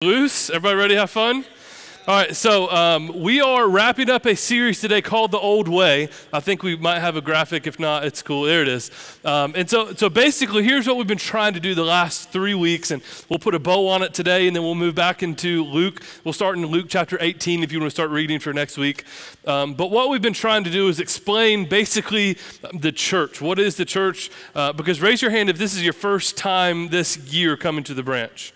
Loose? Everybody ready to have fun? All right, so um, we are wrapping up a series today called The Old Way. I think we might have a graphic. If not, it's cool. There it is. Um, and so, so basically, here's what we've been trying to do the last three weeks, and we'll put a bow on it today, and then we'll move back into Luke. We'll start in Luke chapter 18 if you want to start reading for next week. Um, but what we've been trying to do is explain basically the church. What is the church? Uh, because raise your hand if this is your first time this year coming to the branch.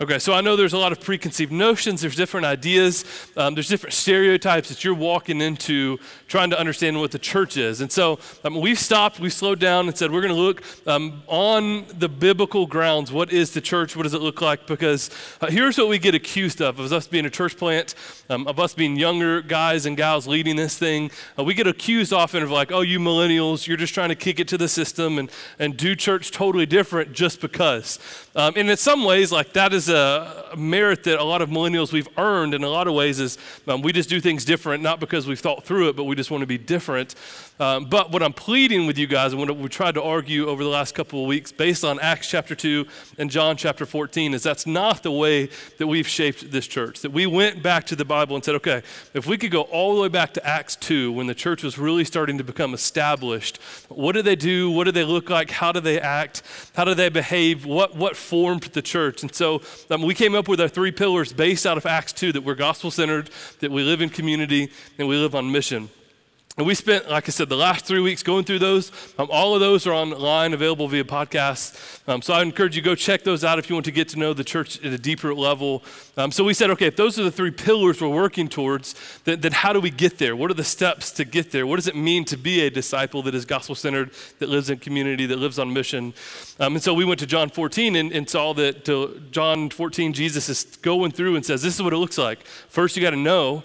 Okay, so I know there's a lot of preconceived notions, there's different ideas, um, there's different stereotypes that you're walking into trying to understand what the church is. And so um, we've stopped, we've slowed down and said we're going to look um, on the biblical grounds. What is the church? What does it look like? Because uh, here's what we get accused of, of us being a church plant, um, of us being younger guys and gals leading this thing. Uh, we get accused often of like, oh, you millennials, you're just trying to kick it to the system and, and do church totally different just because. Um, and in some ways, like that is a merit that a lot of millennials we've earned in a lot of ways is um, we just do things different, not because we've thought through it, but we just want to be different. Um, but what I'm pleading with you guys, and what we tried to argue over the last couple of weeks based on Acts chapter 2 and John chapter 14, is that's not the way that we've shaped this church. That we went back to the Bible and said, okay, if we could go all the way back to Acts 2 when the church was really starting to become established, what do they do? What do they look like? How do they act? How do they behave? What, what formed the church? And so um, we came up with our three pillars based out of Acts 2 that we're gospel centered, that we live in community, and we live on mission. And we spent, like I said, the last three weeks going through those. Um, all of those are online, available via podcast. Um, so I encourage you to go check those out if you want to get to know the church at a deeper level. Um, so we said, okay, if those are the three pillars we're working towards, then, then, how do we get there? What are the steps to get there? What does it mean to be a disciple that is gospel centered, that lives in community, that lives on mission? Um, and so we went to John 14 and, and saw that to John 14, Jesus is going through and says, this is what it looks like. First, you got to know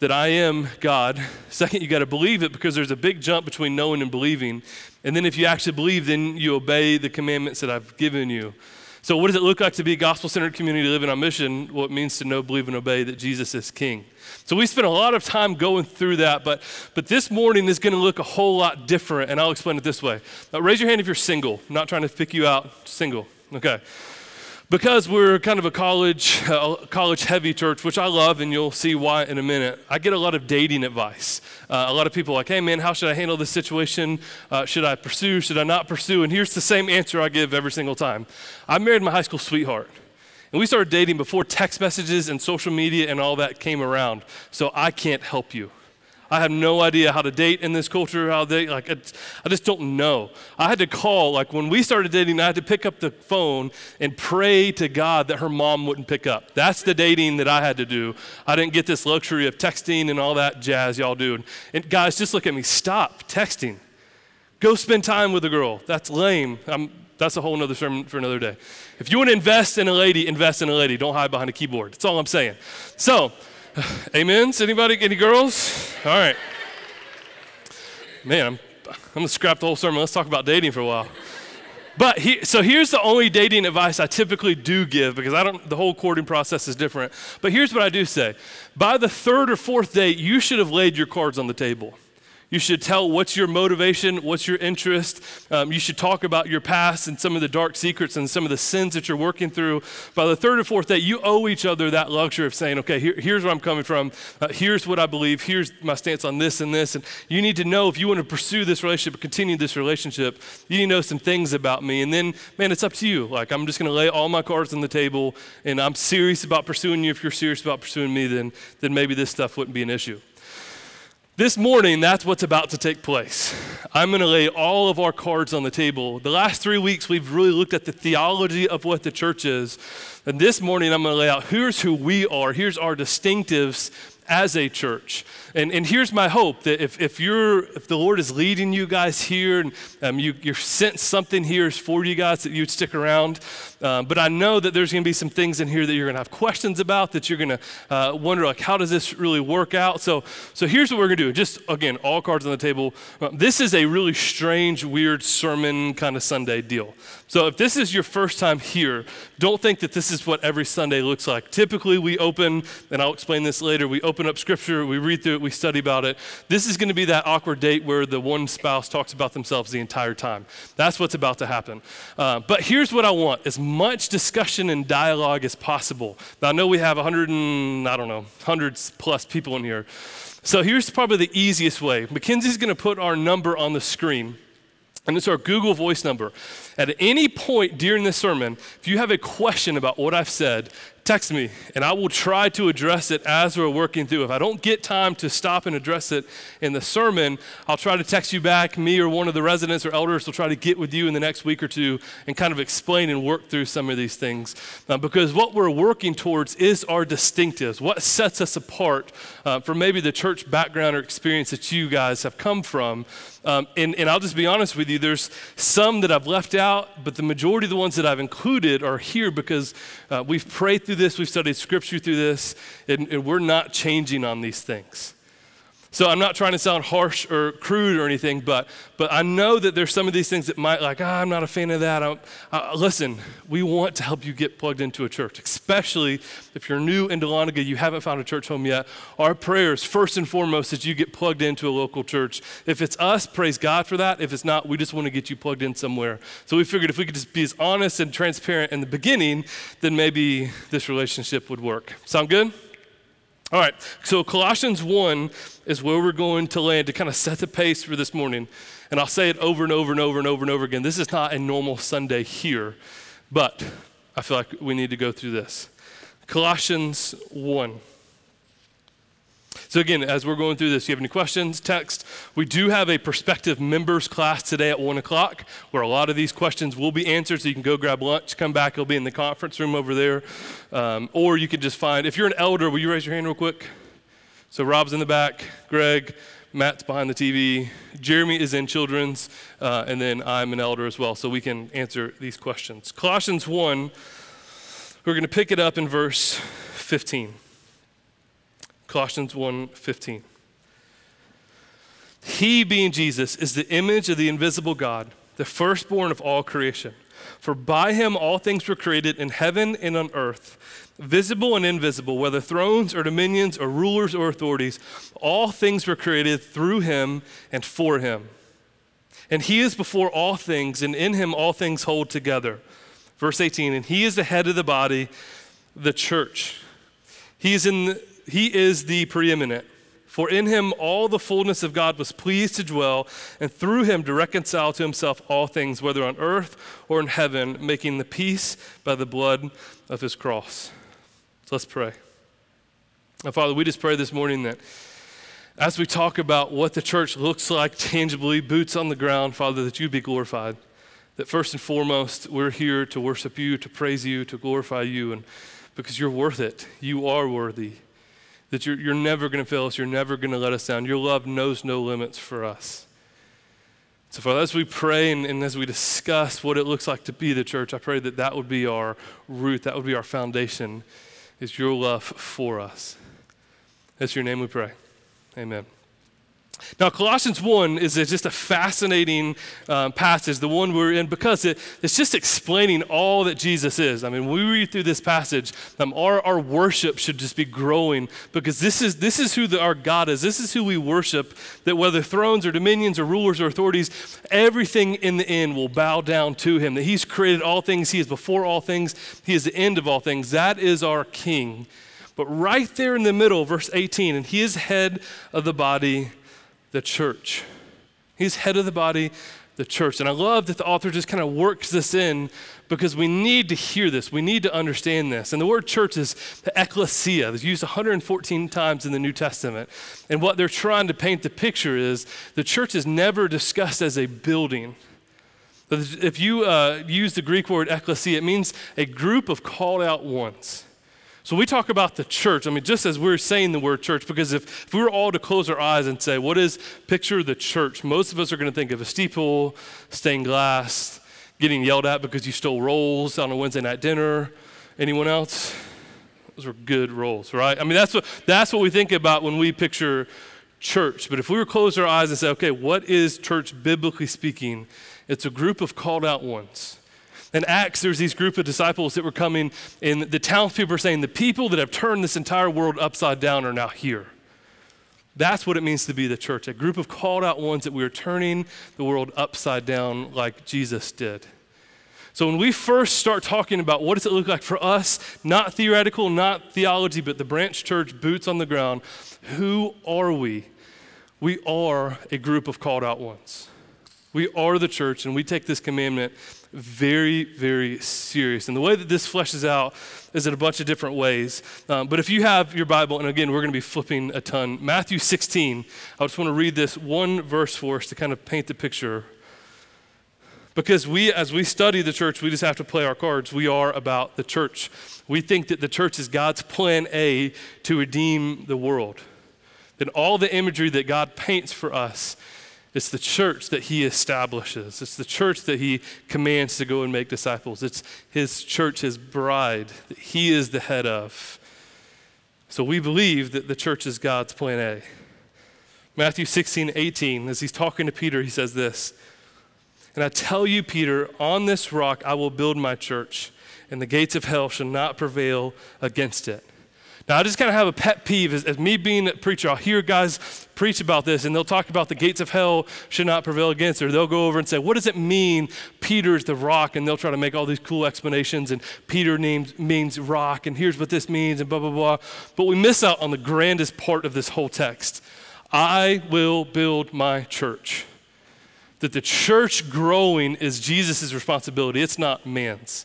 that I am God. Second, you got to believe it because there's a big jump between knowing and believing. And then if you actually believe, then you obey the commandments that I've given you. So, what does it look like to be a gospel centered community living on mission? What it means to know, believe, and obey that Jesus is King. So, we spent a lot of time going through that, but, but this morning is going to look a whole lot different, and I'll explain it this way. Now, raise your hand if you're single. I'm not trying to pick you out, single. Okay because we're kind of a college uh, college heavy church which i love and you'll see why in a minute i get a lot of dating advice. Uh, a lot of people like hey man how should i handle this situation? Uh, should i pursue? Should i not pursue? And here's the same answer i give every single time. I married my high school sweetheart and we started dating before text messages and social media and all that came around so i can't help you I have no idea how to date in this culture, how they, like, I just don't know. I had to call, like, when we started dating, I had to pick up the phone and pray to God that her mom wouldn't pick up. That's the dating that I had to do. I didn't get this luxury of texting and all that jazz y'all do. And guys, just look at me. Stop texting. Go spend time with a girl. That's lame. I'm, that's a whole other sermon for another day. If you want to invest in a lady, invest in a lady. Don't hide behind a keyboard. That's all I'm saying. So, Amens? Anybody? Any girls? All right. Man, I'm, I'm going to scrap the whole sermon. Let's talk about dating for a while. But he, so here's the only dating advice I typically do give because I don't. The whole courting process is different. But here's what I do say: by the third or fourth date, you should have laid your cards on the table. You should tell what's your motivation, what's your interest. Um, you should talk about your past and some of the dark secrets and some of the sins that you're working through. By the third or fourth day, you owe each other that luxury of saying, okay, here, here's where I'm coming from. Uh, here's what I believe. Here's my stance on this and this. And you need to know if you want to pursue this relationship, continue this relationship, you need to know some things about me. And then, man, it's up to you. Like, I'm just going to lay all my cards on the table and I'm serious about pursuing you. If you're serious about pursuing me, then, then maybe this stuff wouldn't be an issue. This morning, that's what's about to take place. I'm going to lay all of our cards on the table. The last three weeks, we've really looked at the theology of what the church is. And this morning, I'm going to lay out here's who we are, here's our distinctives as a church. And, and here's my hope that if, if, you're, if the Lord is leading you guys here and um, you, you sense something here is for you guys, that you'd stick around. Um, but I know that there's going to be some things in here that you're going to have questions about, that you're going to uh, wonder, like, how does this really work out? So, so here's what we're going to do. Just, again, all cards on the table. Uh, this is a really strange, weird sermon kind of Sunday deal. So if this is your first time here, don't think that this is what every Sunday looks like. Typically, we open, and I'll explain this later, we open up scripture, we read through it, we study about it. This is going to be that awkward date where the one spouse talks about themselves the entire time. That's what's about to happen. Uh, but here's what I want as much discussion and dialogue as possible. Now, I know we have 100 and, I don't know, hundreds plus people in here. So here's probably the easiest way. Mackenzie's going to put our number on the screen. And it's our Google Voice number. At any point during this sermon, if you have a question about what I've said, text me and I will try to address it as we're working through. If I don't get time to stop and address it in the sermon, I'll try to text you back. Me or one of the residents or elders will try to get with you in the next week or two and kind of explain and work through some of these things. Uh, because what we're working towards is our distinctives, what sets us apart uh, from maybe the church background or experience that you guys have come from. Um, and, and I'll just be honest with you, there's some that I've left out, but the majority of the ones that I've included are here because uh, we've prayed through this, we've studied scripture through this, and, and we're not changing on these things. So I'm not trying to sound harsh or crude or anything, but, but I know that there's some of these things that might like, ah, I'm not a fan of that. Uh, listen, we want to help you get plugged into a church, especially if you're new in Dahlonega, you haven't found a church home yet. Our prayers, first and foremost, is you get plugged into a local church. If it's us, praise God for that. If it's not, we just want to get you plugged in somewhere. So we figured if we could just be as honest and transparent in the beginning, then maybe this relationship would work. Sound good? All right, so Colossians 1 is where we're going to land to kind of set the pace for this morning. And I'll say it over and over and over and over and over again. This is not a normal Sunday here, but I feel like we need to go through this. Colossians 1. So, again, as we're going through this, you have any questions, text. We do have a prospective members class today at 1 o'clock where a lot of these questions will be answered. So, you can go grab lunch, come back. It'll be in the conference room over there. Um, or you could just find, if you're an elder, will you raise your hand real quick? So, Rob's in the back, Greg, Matt's behind the TV, Jeremy is in children's, uh, and then I'm an elder as well. So, we can answer these questions. Colossians 1, we're going to pick it up in verse 15. Colossians 1:15. He being Jesus is the image of the invisible God, the firstborn of all creation. For by him all things were created in heaven and on earth, visible and invisible, whether thrones or dominions or rulers or authorities, all things were created through him and for him. And he is before all things, and in him all things hold together. Verse 18, and he is the head of the body, the church. He is in he is the preeminent. For in him all the fullness of God was pleased to dwell, and through him to reconcile to himself all things, whether on earth or in heaven, making the peace by the blood of his cross. So let's pray. Now, Father, we just pray this morning that as we talk about what the church looks like tangibly, boots on the ground, Father, that you be glorified. That first and foremost, we're here to worship you, to praise you, to glorify you, and because you're worth it. You are worthy that you're, you're never going to fail us. You're never going to let us down. Your love knows no limits for us. So, Father, as we pray and, and, as we discuss what it looks like to be the church, I pray that that would be our root, that would be our foundation, is your love for us. That's your name we pray. Amen. Now, Colossians 1 is just a fascinating um, passage, the one we're in, because it, it's just explaining all that Jesus is. I mean, when we read through this passage, um, our, our worship should just be growing because this is, this is who the, our God is. This is who we worship, that whether thrones or dominions or rulers or authorities, everything in the end will bow down to him. That he's created all things, he is before all things, he is the end of all things. That is our King. But right there in the middle, verse 18, and he is head of the body the church. He's head of the body, the church. And I love that the author just kind of works this in because we need to hear this. We need to understand this. And the word church is the ecclesia. It's used 114 times in the New Testament. And what they're trying to paint the picture is the church is never discussed as a building. If you uh, use the Greek word ecclesia, it means a group of called out ones. So we talk about the church. I mean, just as we're saying the word church, because if, if we were all to close our eyes and say, what is picture the church? Most of us are going to think of a steeple, stained glass, getting yelled at because you stole rolls on a Wednesday night dinner. Anyone else? Those were good rolls, right? I mean, that's what, that's what we think about when we picture church. But if we were to close our eyes and say, okay, what is church biblically speaking? It's a group of called out ones In Acts, there's these group of disciples that were coming, and the townspeople are saying, The people that have turned this entire world upside down are now here. That's what it means to be the church a group of called out ones that we are turning the world upside down like Jesus did. So when we first start talking about what does it look like for us, not theoretical, not theology, but the branch church, boots on the ground, who are we? We are a group of called out ones. We are the church, and we take this commandment very, very serious. And the way that this fleshes out is in a bunch of different ways. Um, but if you have your Bible, and again, we're going to be flipping a ton, Matthew 16, I just want to read this one verse for us to kind of paint the picture. Because we, as we study the church, we just have to play our cards. We are about the church. We think that the church is God's plan A to redeem the world. That all the imagery that God paints for us it's the church that he establishes. It's the church that he commands to go and make disciples. It's his church, his bride, that he is the head of. So we believe that the church is God's plan A. Matthew 16, 18, as he's talking to Peter, he says this And I tell you, Peter, on this rock I will build my church, and the gates of hell shall not prevail against it. Now, I just kind of have a pet peeve as, as, me being a preacher. I'll hear guys preach about this and they'll talk about the gates of hell should not prevail against, or they'll go over and say, What does it mean, Peter's the rock? And they'll try to make all these cool explanations, and Peter names, means rock, and here's what this means, and blah, blah, blah. But we miss out on the grandest part of this whole text I will build my church. That the church growing is Jesus' responsibility, it's not man's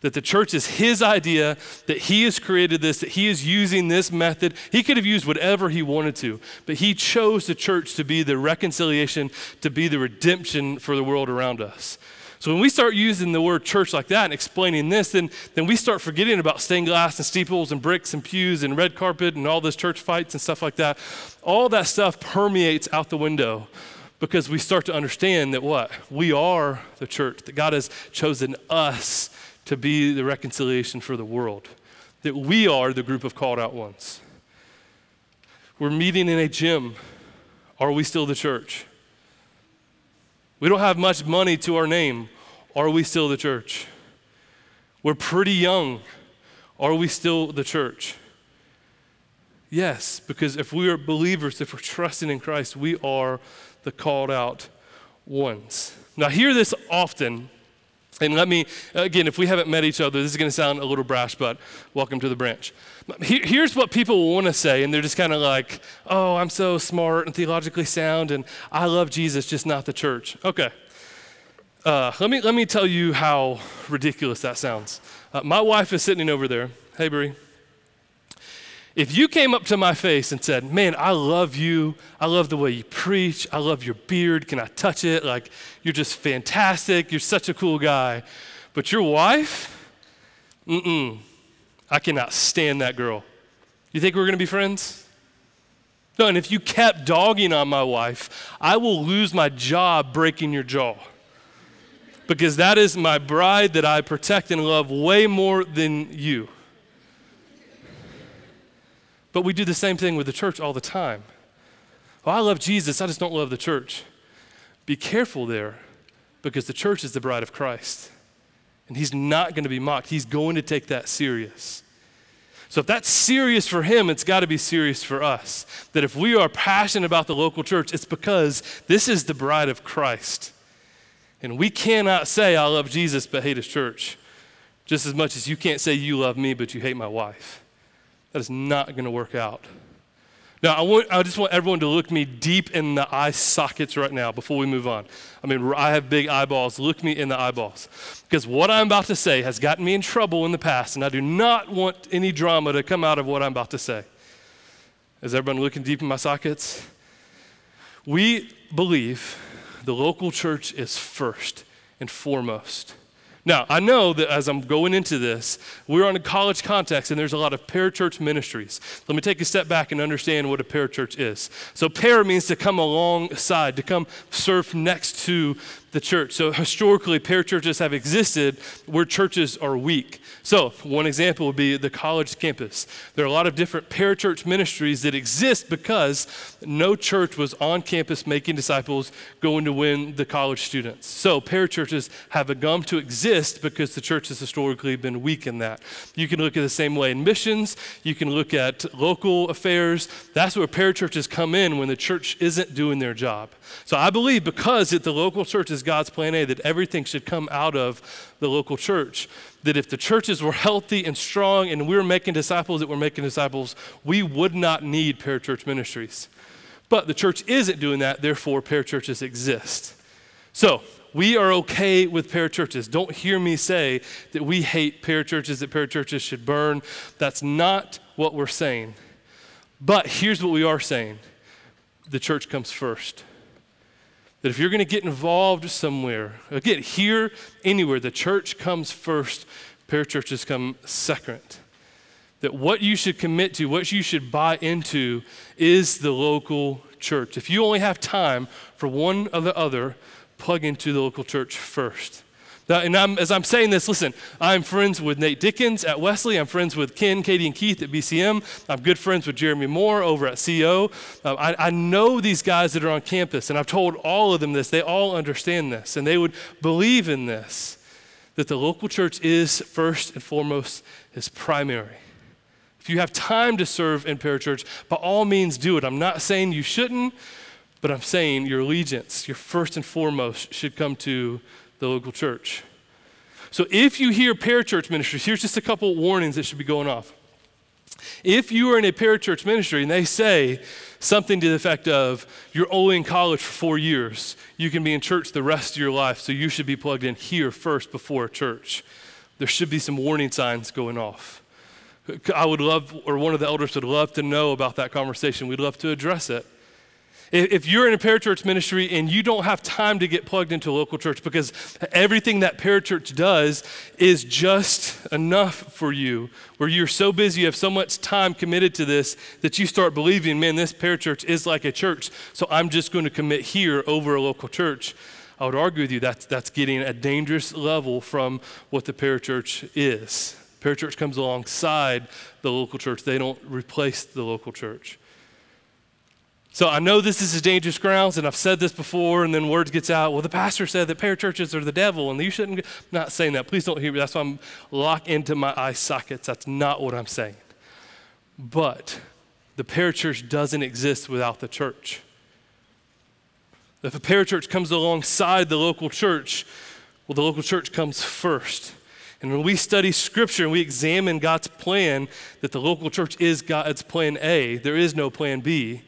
that the church is his idea, that he has created this, that he is using this method. He could have used whatever he wanted to, but he chose the church to be the reconciliation, to be the redemption for the world around us. So when we start using the word church like that and explaining this, then, then we start forgetting about stained glass and steeples and bricks and pews and red carpet and all those church fights and stuff like that. All that stuff permeates out the window because we start to understand that what? We are the church, that God has chosen us to be the reconciliation for the world, that we are the group of called out ones. We're meeting in a gym. Are we still the church? We don't have much money to our name. Are we still the church? We're pretty young. Are we still the church? Yes, because if we are believers, if we're trusting in Christ, we are the called out ones. Now, hear this often and let me, again, if we haven't met each other, this is going to sound a little brash, but welcome to the branch. Here's what people want to say, and they're just kind of like, oh, I'm so smart and theologically sound, and I love Jesus, just not the church. Okay. Uh, let, me, let me tell you how ridiculous that sounds. Uh, my wife is sitting over there. Hey, Brie. If you came up to my face and said, Man, I love you. I love the way you preach. I love your beard. Can I touch it? Like, you're just fantastic. You're such a cool guy. But your wife, mm mm, I cannot stand that girl. You think we're going to be friends? No, and if you kept dogging on my wife, I will lose my job breaking your jaw. Because that is my bride that I protect and love way more than you. But we do the same thing with the church all the time. Well, I love Jesus, I just don't love the church. Be careful there because the church is the bride of Christ. And he's not going to be mocked. He's going to take that serious. So if that's serious for him, it's got to be serious for us. That if we are passionate about the local church, it's because this is the bride of Christ. And we cannot say, I love Jesus, but hate his church, just as much as you can't say you love me, but you hate my wife. That is not going to work out. Now, I, want, I just want everyone to look me deep in the eye sockets right now before we move on. I mean, I have big eyeballs. Look me in the eyeballs. Because what I'm about to say has gotten me in trouble in the past, and I do not want any drama to come out of what I'm about to say. Is everyone looking deep in my sockets? We believe the local church is first and foremost. Now, I know that as I'm going into this, we're on a college context and there's a lot of parachurch ministries. Let me take a step back and understand what a parachurch is. So, para means to come alongside, to come serve next to the church. So historically, parachurches have existed where churches are weak. So one example would be the college campus. There are a lot of different parachurch ministries that exist because no church was on campus making disciples going to win the college students. So parachurches have begun to exist because the church has historically been weak in that. You can look at the same way in missions. You can look at local affairs. That's where parachurches come in when the church isn't doing their job. So I believe because at the local church is God's plan A, that everything should come out of the local church. That if the churches were healthy and strong and we were making disciples that were making disciples, we would not need parachurch ministries. But the church isn't doing that, therefore, parachurches exist. So, we are okay with parachurches. Don't hear me say that we hate parachurches, that parachurches should burn. That's not what we're saying. But here's what we are saying the church comes first. That if you're going to get involved somewhere, uh, again, here, anywhere, the church comes first, parachurches come second. That what you should commit to, what you should buy into, is the local church. If you only have time for one or the other, plug into the local church first. And I'm, as I'm saying this, listen, I'm friends with Nate Dickens at Wesley. I'm friends with Ken, Katie, and Keith at BCM. I'm good friends with Jeremy Moore over at CO. Uh, I, I know these guys that are on campus, and I've told all of them this. They all understand this, and they would believe in this that the local church is first and foremost, is primary. If you have time to serve in parachurch, by all means do it. I'm not saying you shouldn't, but I'm saying your allegiance, your first and foremost, should come to the local church. So if you hear parachurch ministries, here's just a couple warnings that should be going off. If you are in a parachurch ministry and they say something to the effect of, you're only in college for four years, you can be in church the rest of your life, so you should be plugged in here first before church, there should be some warning signs going off. I would love, or one of the elders would love to know about that conversation. We'd love to address it. If you're in a parachurch ministry and you don't have time to get plugged into a local church because everything that parachurch does is just enough for you, where you're so busy, you have so much time committed to this that you start believing, man, this parachurch is like a church, so I'm just going to commit here over a local church. I would argue with you that's, that's getting a dangerous level from what the parachurch is. Parachurch comes alongside the local church, they don't replace the local church. So I know this is dangerous grounds, and I've said this before, and then words gets out. Well, the pastor said that parachurches are the devil, and you shouldn't. I'm not saying that. Please don't hear me. That's why I'm locked into my eye sockets. That's not what I'm saying. But the parachurch doesn't exist without the church. If a parachurch comes alongside the local church, well, the local church comes first. And when we study scripture and we examine God's plan, that the local church is God's plan A, there is no plan B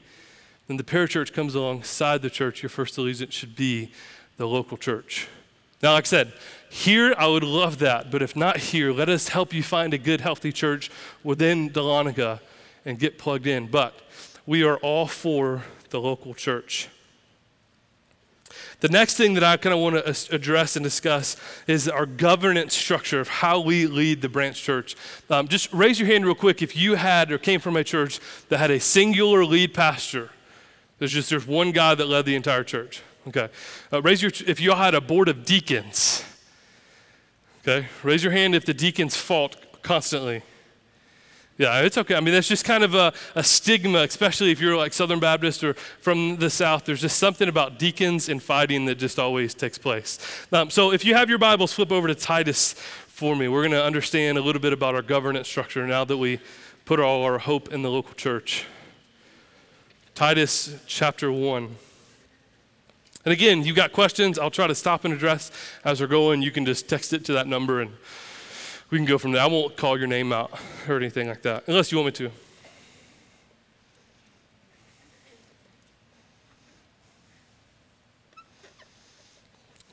then the parachurch comes alongside the church, your first allegiance should be the local church. Now, like I said, here I would love that, but if not here, let us help you find a good, healthy church within Dahlonega and get plugged in. But we are all for the local church. The next thing that I kind of want to address and discuss is our governance structure of how we lead the branch church. Um, just raise your hand real quick if you had or came from a church that had a singular lead pastor. There's just there's one guy that led the entire church. Okay. Uh, raise your if you had a board of deacons. Okay. Raise your hand if the deacons fought constantly. Yeah, it's okay. I mean, that's just kind of a, a stigma, especially if you're like Southern Baptist or from the South. There's just something about deacons and fighting that just always takes place. Um, so if you have your Bibles, flip over to Titus for me. We're going to understand a little bit about our governance structure now that we put all our hope in the local church. Titus chapter 1. And again, you've got questions, I'll try to stop and address as we're going. You can just text it to that number and we can go from there. I won't call your name out or anything like that, unless you want me to.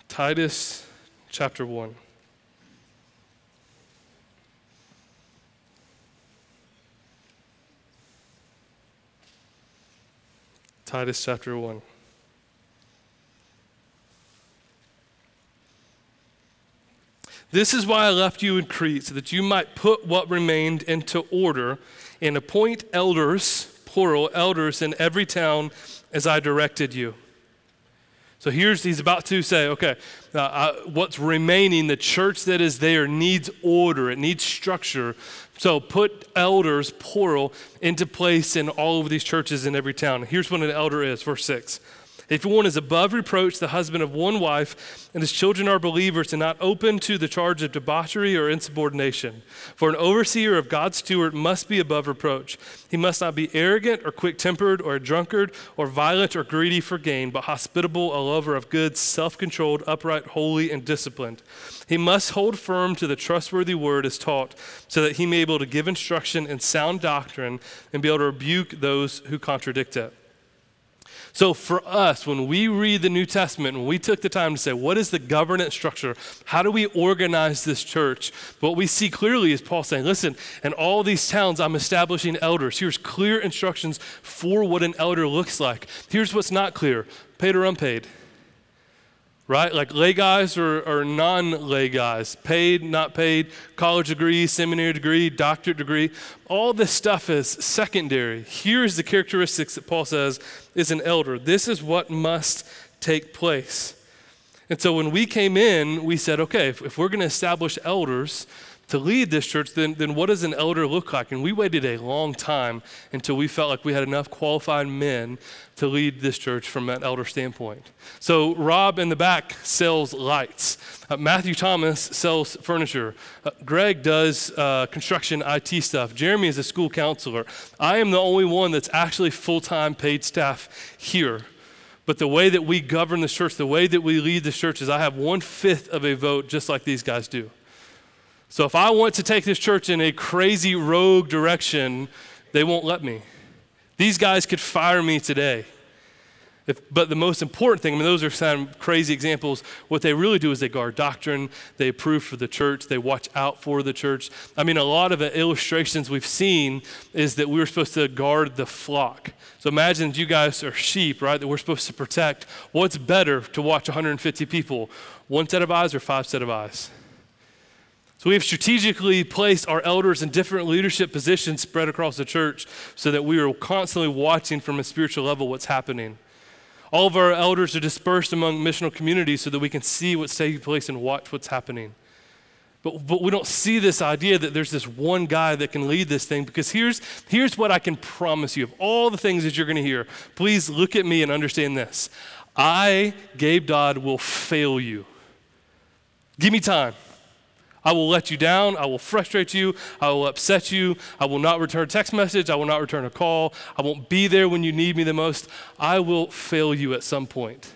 Titus chapter 1. Titus chapter 1. This is why I left you in Crete, so that you might put what remained into order and appoint elders, plural, elders in every town as I directed you. So here's, he's about to say, okay, uh, uh, what's remaining, the church that is there needs order, it needs structure. So put elders, plural, into place in all of these churches in every town. Here's what an elder is, verse 6. If one is above reproach, the husband of one wife, and his children are believers and not open to the charge of debauchery or insubordination. For an overseer of God's steward must be above reproach. He must not be arrogant or quick tempered or a drunkard or violent or greedy for gain, but hospitable, a lover of good, self controlled, upright, holy, and disciplined. He must hold firm to the trustworthy word as taught, so that he may be able to give instruction in sound doctrine and be able to rebuke those who contradict it. So, for us, when we read the New Testament, when we took the time to say, what is the governance structure? How do we organize this church? What we see clearly is Paul saying, listen, in all these towns, I'm establishing elders. Here's clear instructions for what an elder looks like. Here's what's not clear paid or unpaid right? Like lay guys or, or non lay guys, paid, not paid, college degree, seminary degree, doctorate degree. All this stuff is secondary. Here's the characteristics that Paul says is an elder. This is what must take place. And so when we came in, we said, okay, if, if we're going to establish elders, to lead this church, then, then what does an elder look like? And we waited a long time until we felt like we had enough qualified men to lead this church from an elder standpoint. So, Rob in the back sells lights. Uh, Matthew Thomas sells furniture. Uh, Greg does uh, construction IT stuff. Jeremy is a school counselor. I am the only one that's actually full time paid staff here. But the way that we govern the church, the way that we lead the church is I have one fifth of a vote, just like these guys do. So if I want to take this church in a crazy rogue direction, they won't let me. These guys could fire me today. If, but the most important thing, I mean, those are some crazy examples. What they really do is they guard doctrine, they approve for the church, they watch out for the church. I mean, a lot of the illustrations we've seen is that we were supposed to guard the flock. So imagine you guys are sheep, right, that we're supposed to protect. What's better to watch 150 people? One set of eyes or five set of eyes? So we have strategically placed our elders in different leadership positions spread across the church so that we are constantly watching from a spiritual level what's happening. All of our elders are dispersed among missional communities so that we can see what's taking place and watch what's happening. But, but we don't see this idea that there's this one guy that can lead this thing because here's, here's what I can promise you of all the things that you're going to hear. Please look at me and understand this. I, Gabe Dodd, will fail you. Give me time. I will let you down. I will frustrate you. I will upset you. I will not return a text message. I will not return a call. I won't be there when you need me the most. I will fail you at some point.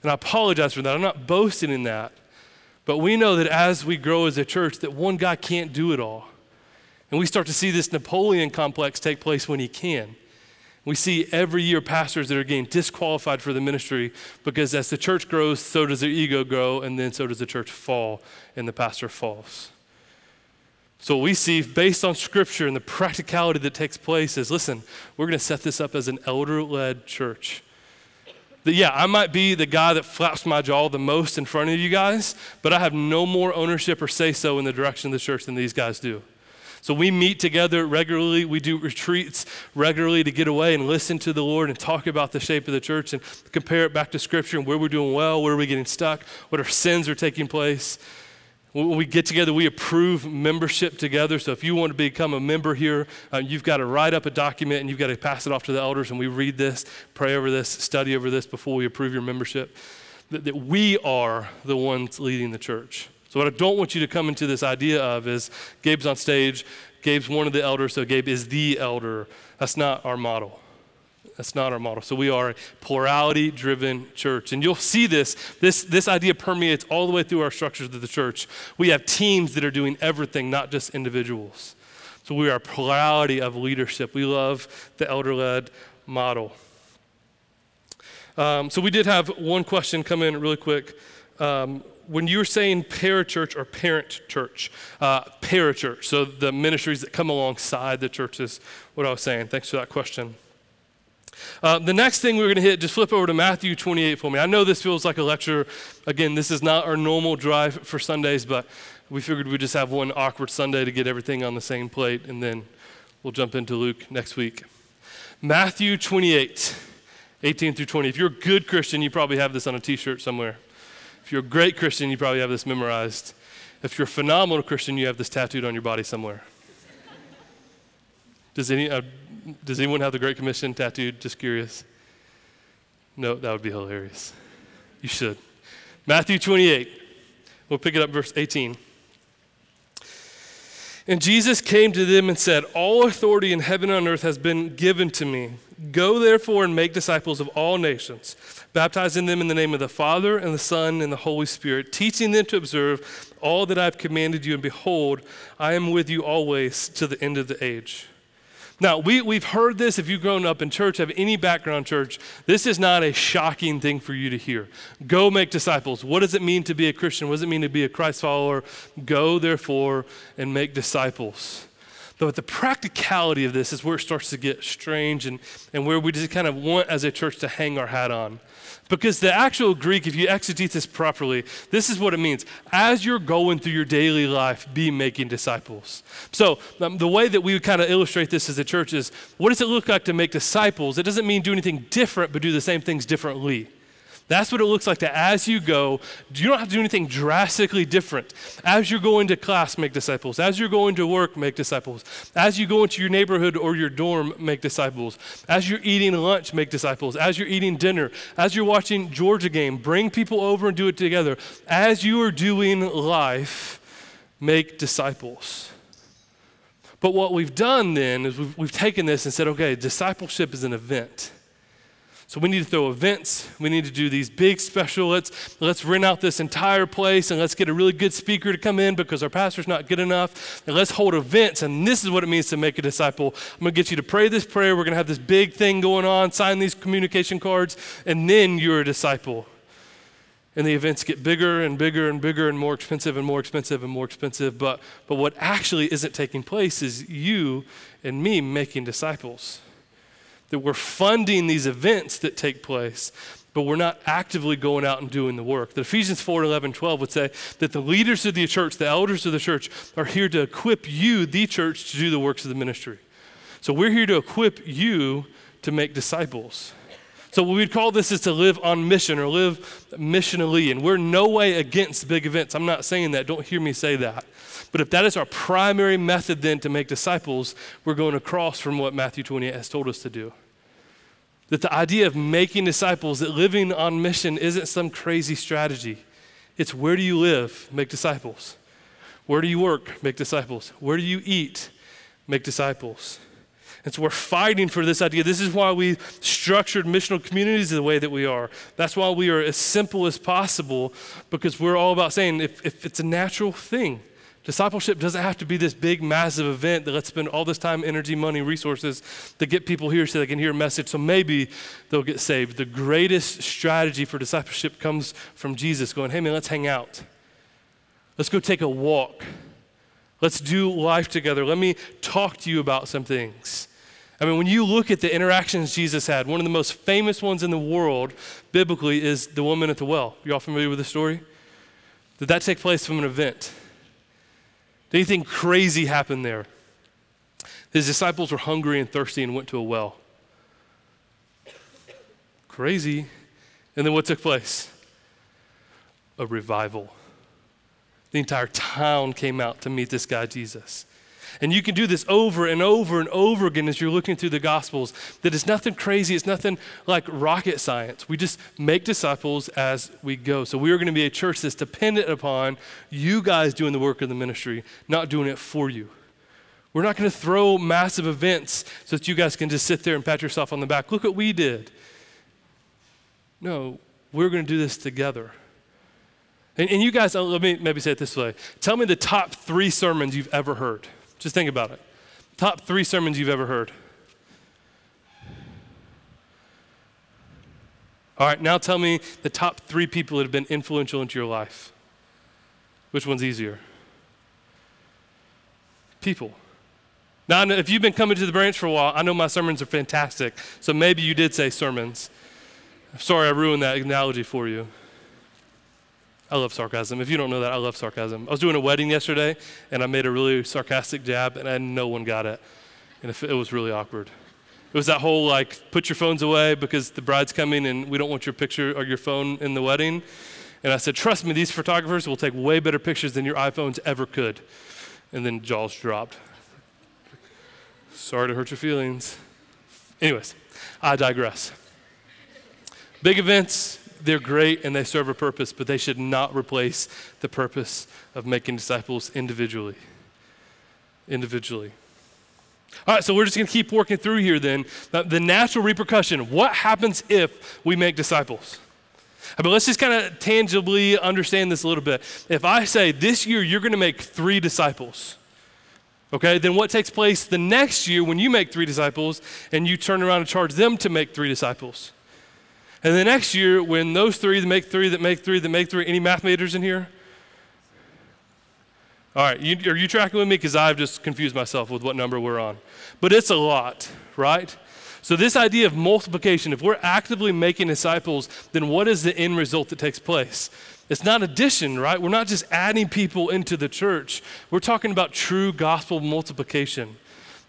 And I apologize for that. I'm not boasting in that. But we know that as we grow as a church, that one guy can't do it all. And we start to see this Napoleon complex take place when he can. We see every year pastors that are getting disqualified for the ministry because as the church grows, so does their ego grow, and then so does the church fall, and the pastor falls. So, we see based on scripture and the practicality that takes place is listen, we're going to set this up as an elder led church. That, yeah, I might be the guy that flaps my jaw the most in front of you guys, but I have no more ownership or say so in the direction of the church than these guys do. So we meet together regularly. We do retreats regularly to get away and listen to the Lord and talk about the shape of the church and compare it back to Scripture and where we're doing well, where are we getting stuck, what our sins are taking place. When we get together, we approve membership together. So if you want to become a member here, uh, you've got to write up a document and you've got to pass it off to the elders. And we read this, pray over this, study over this before we approve your membership. That, that we are the ones leading the church. So, what I don't want you to come into this idea of is Gabe's on stage, Gabe's one of the elders, so Gabe is the elder. That's not our model. That's not our model. So we are a plurality driven church. And you'll see this, this. This idea permeates all the way through our structures of the church. We have teams that are doing everything, not just individuals. So we are a plurality of leadership. We love the elder led model. Um, so we did have one question come in really quick. Um, when you're saying parachurch or parent church, uh, parachurch, so the ministries that come alongside the churches, what I was saying. Thanks for that question. Uh, the next thing we're going to hit, just flip over to Matthew 28 for me. I know this feels like a lecture. Again, this is not our normal drive for Sundays, but we figured we'd just have one awkward Sunday to get everything on the same plate, and then we'll jump into Luke next week. Matthew 28. 18 through 20. If you're a good Christian, you probably have this on a t shirt somewhere. If you're a great Christian, you probably have this memorized. If you're a phenomenal Christian, you have this tattooed on your body somewhere. Does, any, uh, does anyone have the Great Commission tattooed? Just curious. No, that would be hilarious. You should. Matthew 28. We'll pick it up, verse 18. And Jesus came to them and said, All authority in heaven and on earth has been given to me. Go therefore and make disciples of all nations, baptizing them in the name of the Father and the Son and the Holy Spirit, teaching them to observe all that I have commanded you. And behold, I am with you always to the end of the age. Now, we, we've heard this if you've grown up in church, have any background church. This is not a shocking thing for you to hear. Go make disciples. What does it mean to be a Christian? What does it mean to be a Christ follower? Go, therefore, and make disciples. But the practicality of this is where it starts to get strange and, and where we just kind of want as a church to hang our hat on. Because the actual Greek, if you exegete this properly, this is what it means. As you're going through your daily life, be making disciples. So, um, the way that we would kind of illustrate this as a church is what does it look like to make disciples? It doesn't mean do anything different, but do the same things differently. That's what it looks like to as you go, you don't have to do anything drastically different. As you're going to class, make disciples. As you're going to work, make disciples. As you go into your neighborhood or your dorm, make disciples. As you're eating lunch, make disciples. As you're eating dinner, as you're watching Georgia game, bring people over and do it together. As you are doing life, make disciples. But what we've done then is we've, we've taken this and said, okay, discipleship is an event. So we need to throw events. We need to do these big special. Let's let's rent out this entire place and let's get a really good speaker to come in because our pastor's not good enough. And let's hold events. And this is what it means to make a disciple. I'm gonna get you to pray this prayer. We're gonna have this big thing going on. Sign these communication cards, and then you're a disciple. And the events get bigger and bigger and bigger and more expensive and more expensive and more expensive. But but what actually isn't taking place is you and me making disciples that we're funding these events that take place, but we're not actively going out and doing the work. That Ephesians 4 11, 12 would say that the leaders of the church, the elders of the church, are here to equip you, the church, to do the works of the ministry. So we're here to equip you to make disciples. So what we'd call this is to live on mission or live missionally. And we're no way against big events. I'm not saying that. Don't hear me say that. But if that is our primary method then to make disciples, we're going across from what Matthew 28 has told us to do. That the idea of making disciples, that living on mission isn't some crazy strategy. It's where do you live? Make disciples. Where do you work? Make disciples. Where do you eat? Make disciples. And so we're fighting for this idea. This is why we structured missional communities the way that we are. That's why we are as simple as possible, because we're all about saying if, if it's a natural thing, Discipleship doesn't have to be this big, massive event that let's spend all this time, energy, money, resources to get people here so they can hear a message so maybe they'll get saved. The greatest strategy for discipleship comes from Jesus going, hey man, let's hang out. Let's go take a walk. Let's do life together. Let me talk to you about some things. I mean, when you look at the interactions Jesus had, one of the most famous ones in the world biblically is the woman at the well. You all familiar with the story? Did that take place from an event? Did anything crazy happen there? His disciples were hungry and thirsty and went to a well. Crazy. And then what took place? A revival. The entire town came out to meet this guy, Jesus. And you can do this over and over and over again as you're looking through the Gospels. That it's nothing crazy, it's nothing like rocket science. We just make disciples as we go. So we are going to be a church that's dependent upon you guys doing the work of the ministry, not doing it for you. We're not going to throw massive events so that you guys can just sit there and pat yourself on the back. Look what we did. No, we're going to do this together. And, and you guys, let me maybe say it this way. Tell me the top three sermons you've ever heard. Just think about it. Top three sermons you've ever heard. All right, now tell me the top three people that have been influential into your life. Which one's easier? People. Now, if you've been coming to the branch for a while, I know my sermons are fantastic. So maybe you did say sermons. sorry I ruined that analogy for you. I love sarcasm. If you don't know that, I love sarcasm. I was doing a wedding yesterday, and I made a really sarcastic jab, and no one got it. And it was really awkward. It was that whole like, put your phones away because the bride's coming and we don't want your picture or your phone in the wedding. And I said, trust me, these photographers will take way better pictures than your iPhones ever could. And then jaws dropped. Sorry to hurt your feelings. Anyways, I digress. Big events, they're great and they serve a purpose, but they should not replace the purpose of making disciples individually. Individually. All right, so we're just going to keep working through here then. The natural repercussion what happens if we make disciples? But let's just kind of tangibly understand this a little bit. If I say this year you're going to make three disciples, okay, then what takes place the next year when you make three disciples and you turn around and charge them to make three disciples? And the next year, when those three that make three, that make three, that make three, any math majors in here? All right, you, are you tracking with me? Because I've just confused myself with what number we're on. But it's a lot, right? So, this idea of multiplication, if we're actively making disciples, then what is the end result that takes place? It's not addition, right? We're not just adding people into the church. We're talking about true gospel multiplication.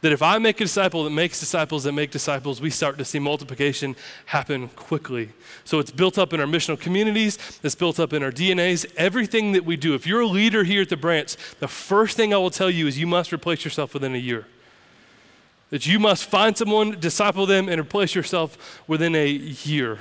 That if I make a disciple that makes disciples that make disciples, we start to see multiplication happen quickly. So it's built up in our missional communities, it's built up in our DNAs, everything that we do. If you're a leader here at the branch, the first thing I will tell you is you must replace yourself within a year. That you must find someone, disciple them, and replace yourself within a year.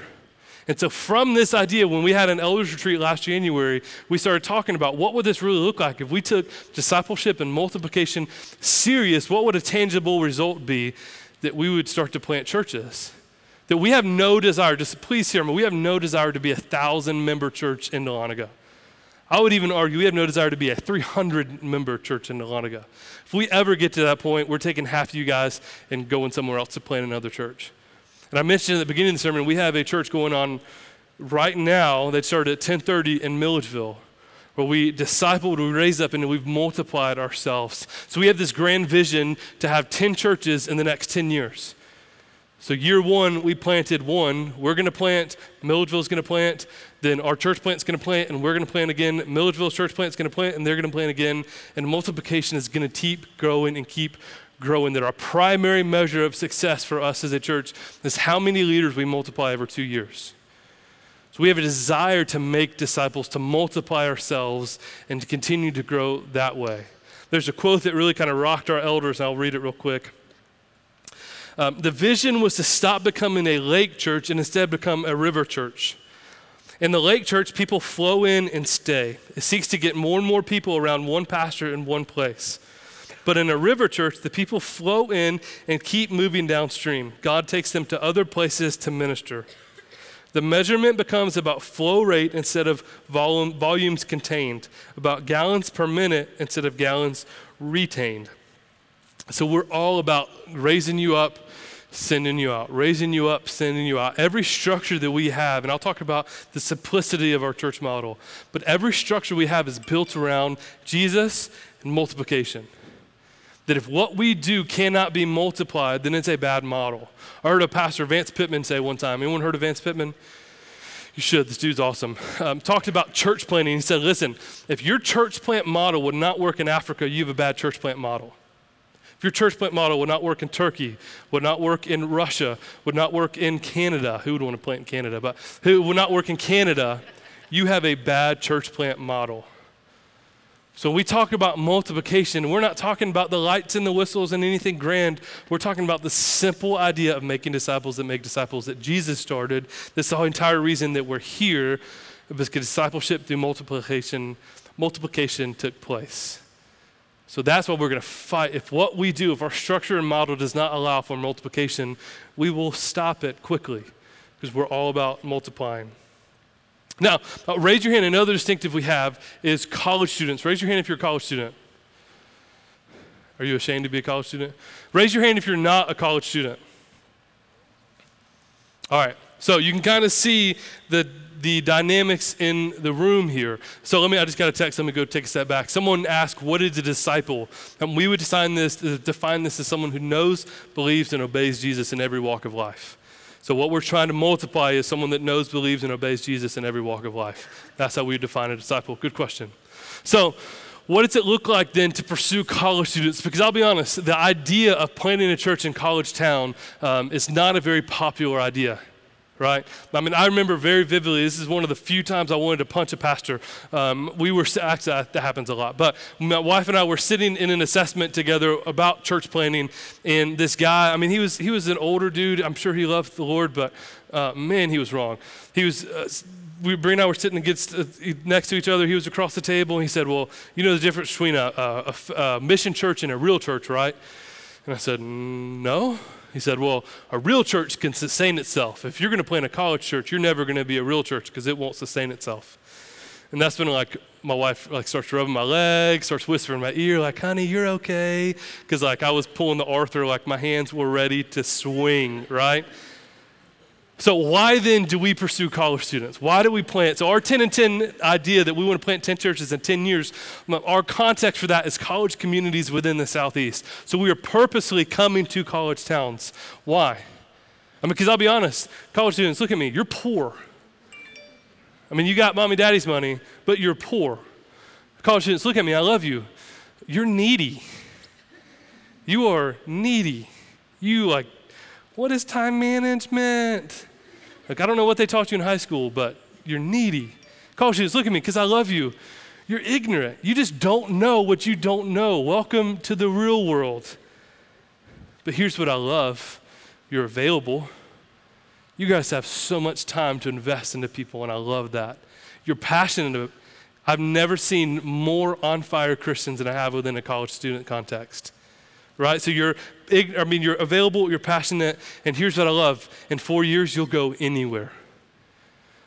And so from this idea, when we had an elders retreat last January, we started talking about what would this really look like if we took discipleship and multiplication serious, what would a tangible result be that we would start to plant churches? That we have no desire, just please hear me, we have no desire to be a thousand member church in Dahlonega. I would even argue we have no desire to be a 300 member church in Dahlonega. If we ever get to that point, we're taking half of you guys and going somewhere else to plant another church. And I mentioned at the beginning of the sermon, we have a church going on right now that started at 1030 in Milledgeville, where we discipled, we raised up, and we've multiplied ourselves. So we have this grand vision to have 10 churches in the next 10 years. So year one, we planted one. We're going to plant. Milledgeville's going to plant. Then our church plant's going to plant, and we're going to plant again. Milledgeville's church plant's going to plant, and they're going to plant again. And multiplication is going to keep growing and keep growing, that our primary measure of success for us as a church is how many leaders we multiply over two years. So we have a desire to make disciples, to multiply ourselves, and to continue to grow that way. There's a quote that really kind of rocked our elders, and I'll read it real quick. Um, the vision was to stop becoming a lake church and instead become a river church. In the lake church, people flow in and stay. It seeks to get more and more people around one pastor in one place. But in a river church, the people flow in and keep moving downstream. God takes them to other places to minister. The measurement becomes about flow rate instead of volume, volumes contained, about gallons per minute instead of gallons retained. So we're all about raising you up, sending you out, raising you up, sending you out. Every structure that we have, and I'll talk about the simplicity of our church model, but every structure we have is built around Jesus and multiplication that if what we do cannot be multiplied, then it's a bad model. I heard a pastor, Vance Pitman, say one time. Anyone heard of Vance Pitman? You should. This dude's awesome. Um, talked about church planting. He said, listen, if your church plant model would not work in Africa, you have a bad church plant model. If your church plant model would not work in Turkey, would not work in Russia, would not work in Canada, who would want to plant in Canada, but who would not work in Canada, you have a bad church plant model. So we talk about multiplication. We're not talking about the lights and the whistles and anything grand. We're talking about the simple idea of making disciples that make disciples that Jesus started. That's the whole entire reason that we're here, because discipleship through multiplication, multiplication took place. So that's what we're going to fight. If what we do, if our structure and model does not allow for multiplication, we will stop it quickly because we're all about multiplying. Now, uh, raise your hand. Another distinctive we have is college students. Raise your hand if you're a college student. Are you ashamed to be a college student? Raise your hand if you're not a college student. All right. So you can kind of see the the dynamics in the room here. So let me, I just got a text, let me go take a step back. Someone asked, what is a disciple? And we would define this, define this as someone who knows, believes, and obeys Jesus in every walk of life. So, what we're trying to multiply is someone that knows, believes, and obeys Jesus in every walk of life. That's how we define a disciple. Good question. So, what does it look like then to pursue college students? Because I'll be honest, the idea of planting a church in college town um, is not a very popular idea right? I mean, I remember very vividly, this is one of the few times I wanted to punch a pastor. Um, we were, actually, that happens a lot, but my wife and I were sitting in an assessment together about church planting, and this guy, I mean, he was, he was an older dude. I'm sure he loved the Lord, but uh, man, he was wrong. He was. Uh, we, Bree and I were sitting against, uh, next to each other. He was across the table, and he said, Well, you know the difference between a, a, a mission church and a real church, right? And I said, No. He said, Well, a real church can sustain itself. If you're going to plant a college church, you're never going to be a real church because it won't sustain itself. And that's when like my wife like starts rubbing my leg, starts whispering in my ear, like, honey, you're okay. Because like I was pulling the Arthur, like my hands were ready to swing, right? So, why then do we pursue college students? Why do we plant? So, our 10 and 10 idea that we want to plant 10 churches in 10 years, our context for that is college communities within the Southeast. So, we are purposely coming to college towns. Why? I mean, because I'll be honest, college students, look at me, you're poor. I mean, you got mommy daddy's money, but you're poor. College students, look at me, I love you. You're needy. You are needy. You like, what is time management? Like, I don't know what they taught you in high school, but you're needy. College students, look at me because I love you. You're ignorant. You just don't know what you don't know. Welcome to the real world. But here's what I love you're available. You guys have so much time to invest into people, and I love that. You're passionate. I've never seen more on fire Christians than I have within a college student context right? So you're, I mean, you're available, you're passionate, and here's what I love: in four years, you'll go anywhere.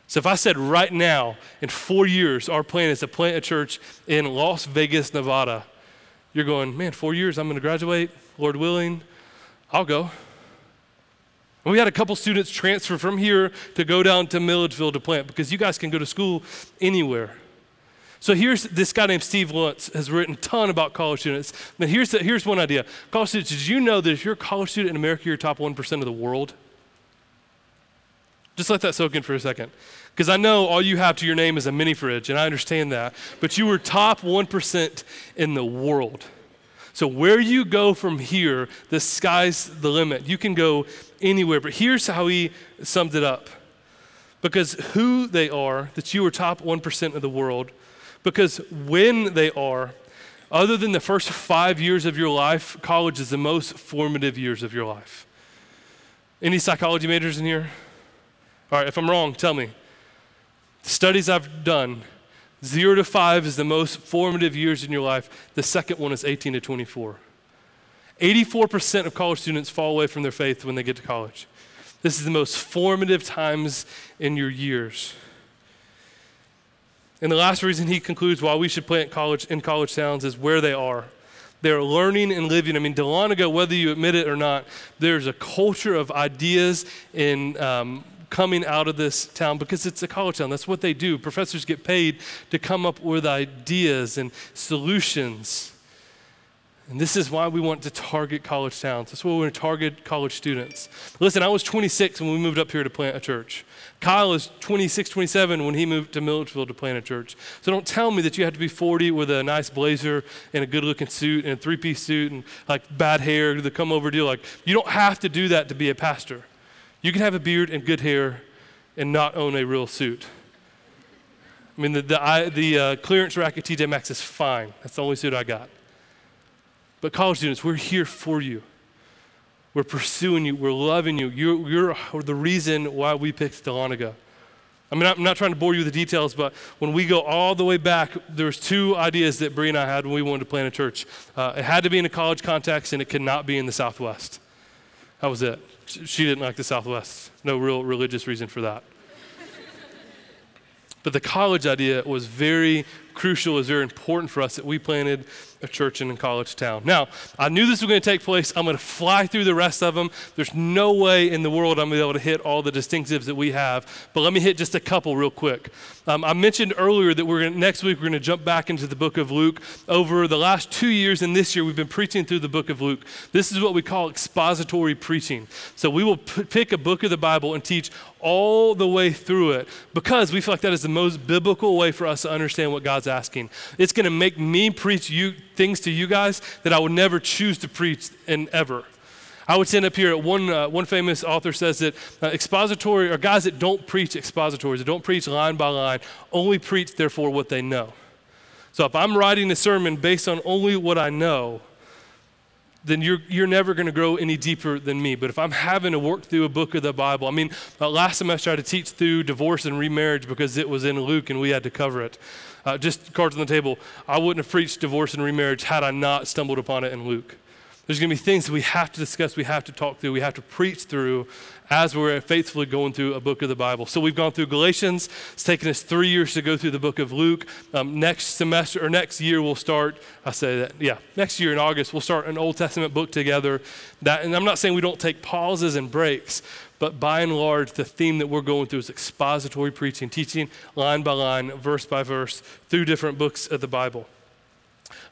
So if I said right now, in four years, our plan is to plant a church in Las Vegas, Nevada, you're going, man, four years, I'm going to graduate, Lord willing, I'll go. And we had a couple students transfer from here to go down to Milledgeville to plant because you guys can go to school anywhere. So here's this guy named Steve Lutz has written a ton about college students. Now here's, the, here's one idea. College students, did you know that if you're a college student in America, you're top 1% of the world? Just let that soak in for a second. Because I know all you have to your name is a mini fridge, and I understand that. But you were top 1% in the world. So where you go from here, the sky's the limit. You can go anywhere. But here's how he summed it up. Because who they are, that you are top 1% of the world, because when they are, other than the first five years of your life, college is the most formative years of your life. Any psychology majors in here? All right, if I'm wrong, tell me. Studies I've done, zero to five is the most formative years in your life. The second one is 18 to 24. 84% of college students fall away from their faith when they get to college. This is the most formative times in your years. And the last reason he concludes why we should plant college in college towns is where they are. They're learning and living. I mean, Dahlonega, whether you admit it or not, there's a culture of ideas in um, coming out of this town because it's a college town. That's what they do. Professors get paid to come up with ideas and solutions. And this is why we want to target college towns. That's why we want to target college students. Listen, I was 26 when we moved up here to plant a church. Kyle is 26, 27 when he moved to Milledgeville to plant a church. So don't tell me that you have to be 40 with a nice blazer and a good looking suit and a three piece suit and like bad hair, the come over deal. Like, you don't have to do that to be a pastor. You can have a beard and good hair and not own a real suit. I mean, the, the, the uh, clearance rack at TJ Maxx is fine. That's the only suit I got. But college students, we're here for you. We're pursuing you. We're loving you. You're, you're the reason why we picked Dahlonega. I mean, I'm not trying to bore you with the details, but when we go all the way back, there was two ideas that Bree and I had when we wanted to plant a church. Uh, it had to be in a college context, and it could not be in the Southwest. That was it. She didn't like the Southwest. No real religious reason for that. but the college idea was very crucial, is very important for us that we planted a church in a college town. Now, I knew this was going to take place. I'm going to fly through the rest of them. There's no way in the world I'm going to be able to hit all the distinctives that we have, but let me hit just a couple real quick. Um, I mentioned earlier that we're gonna, next week we're going to jump back into the book of Luke. Over the last two years and this year, we've been preaching through the book of Luke. This is what we call expository preaching. So we will p- pick a book of the Bible and teach all the way through it because we feel like that is the most biblical way for us to understand what God's God's asking. It's going to make me preach you things to you guys that I would never choose to preach in ever. I would stand up here. One, uh, one famous author says that uh, expository, or guys that don't preach expositories, that don't preach line by line, only preach, therefore, what they know. So if I'm writing a sermon based on only what I know, then you're, you're never going to grow any deeper than me. But if I'm having to work through a book of the Bible, I mean, uh, last semester I had to teach through divorce and remarriage because it was in Luke and we had to cover it. Uh, just cards on the table. I wouldn't have preached divorce and remarriage had I not stumbled upon it in Luke. There's going to be things that we have to discuss, we have to talk through, we have to preach through as we're faithfully going through a book of the Bible. So we've gone through Galatians. It's taken us three years to go through the book of Luke. Um, next semester or next year, we'll start, I say that, yeah, next year in August, we'll start an Old Testament book together. That, and I'm not saying we don't take pauses and breaks, but by and large, the theme that we're going through is expository preaching, teaching line by line, verse by verse, through different books of the Bible.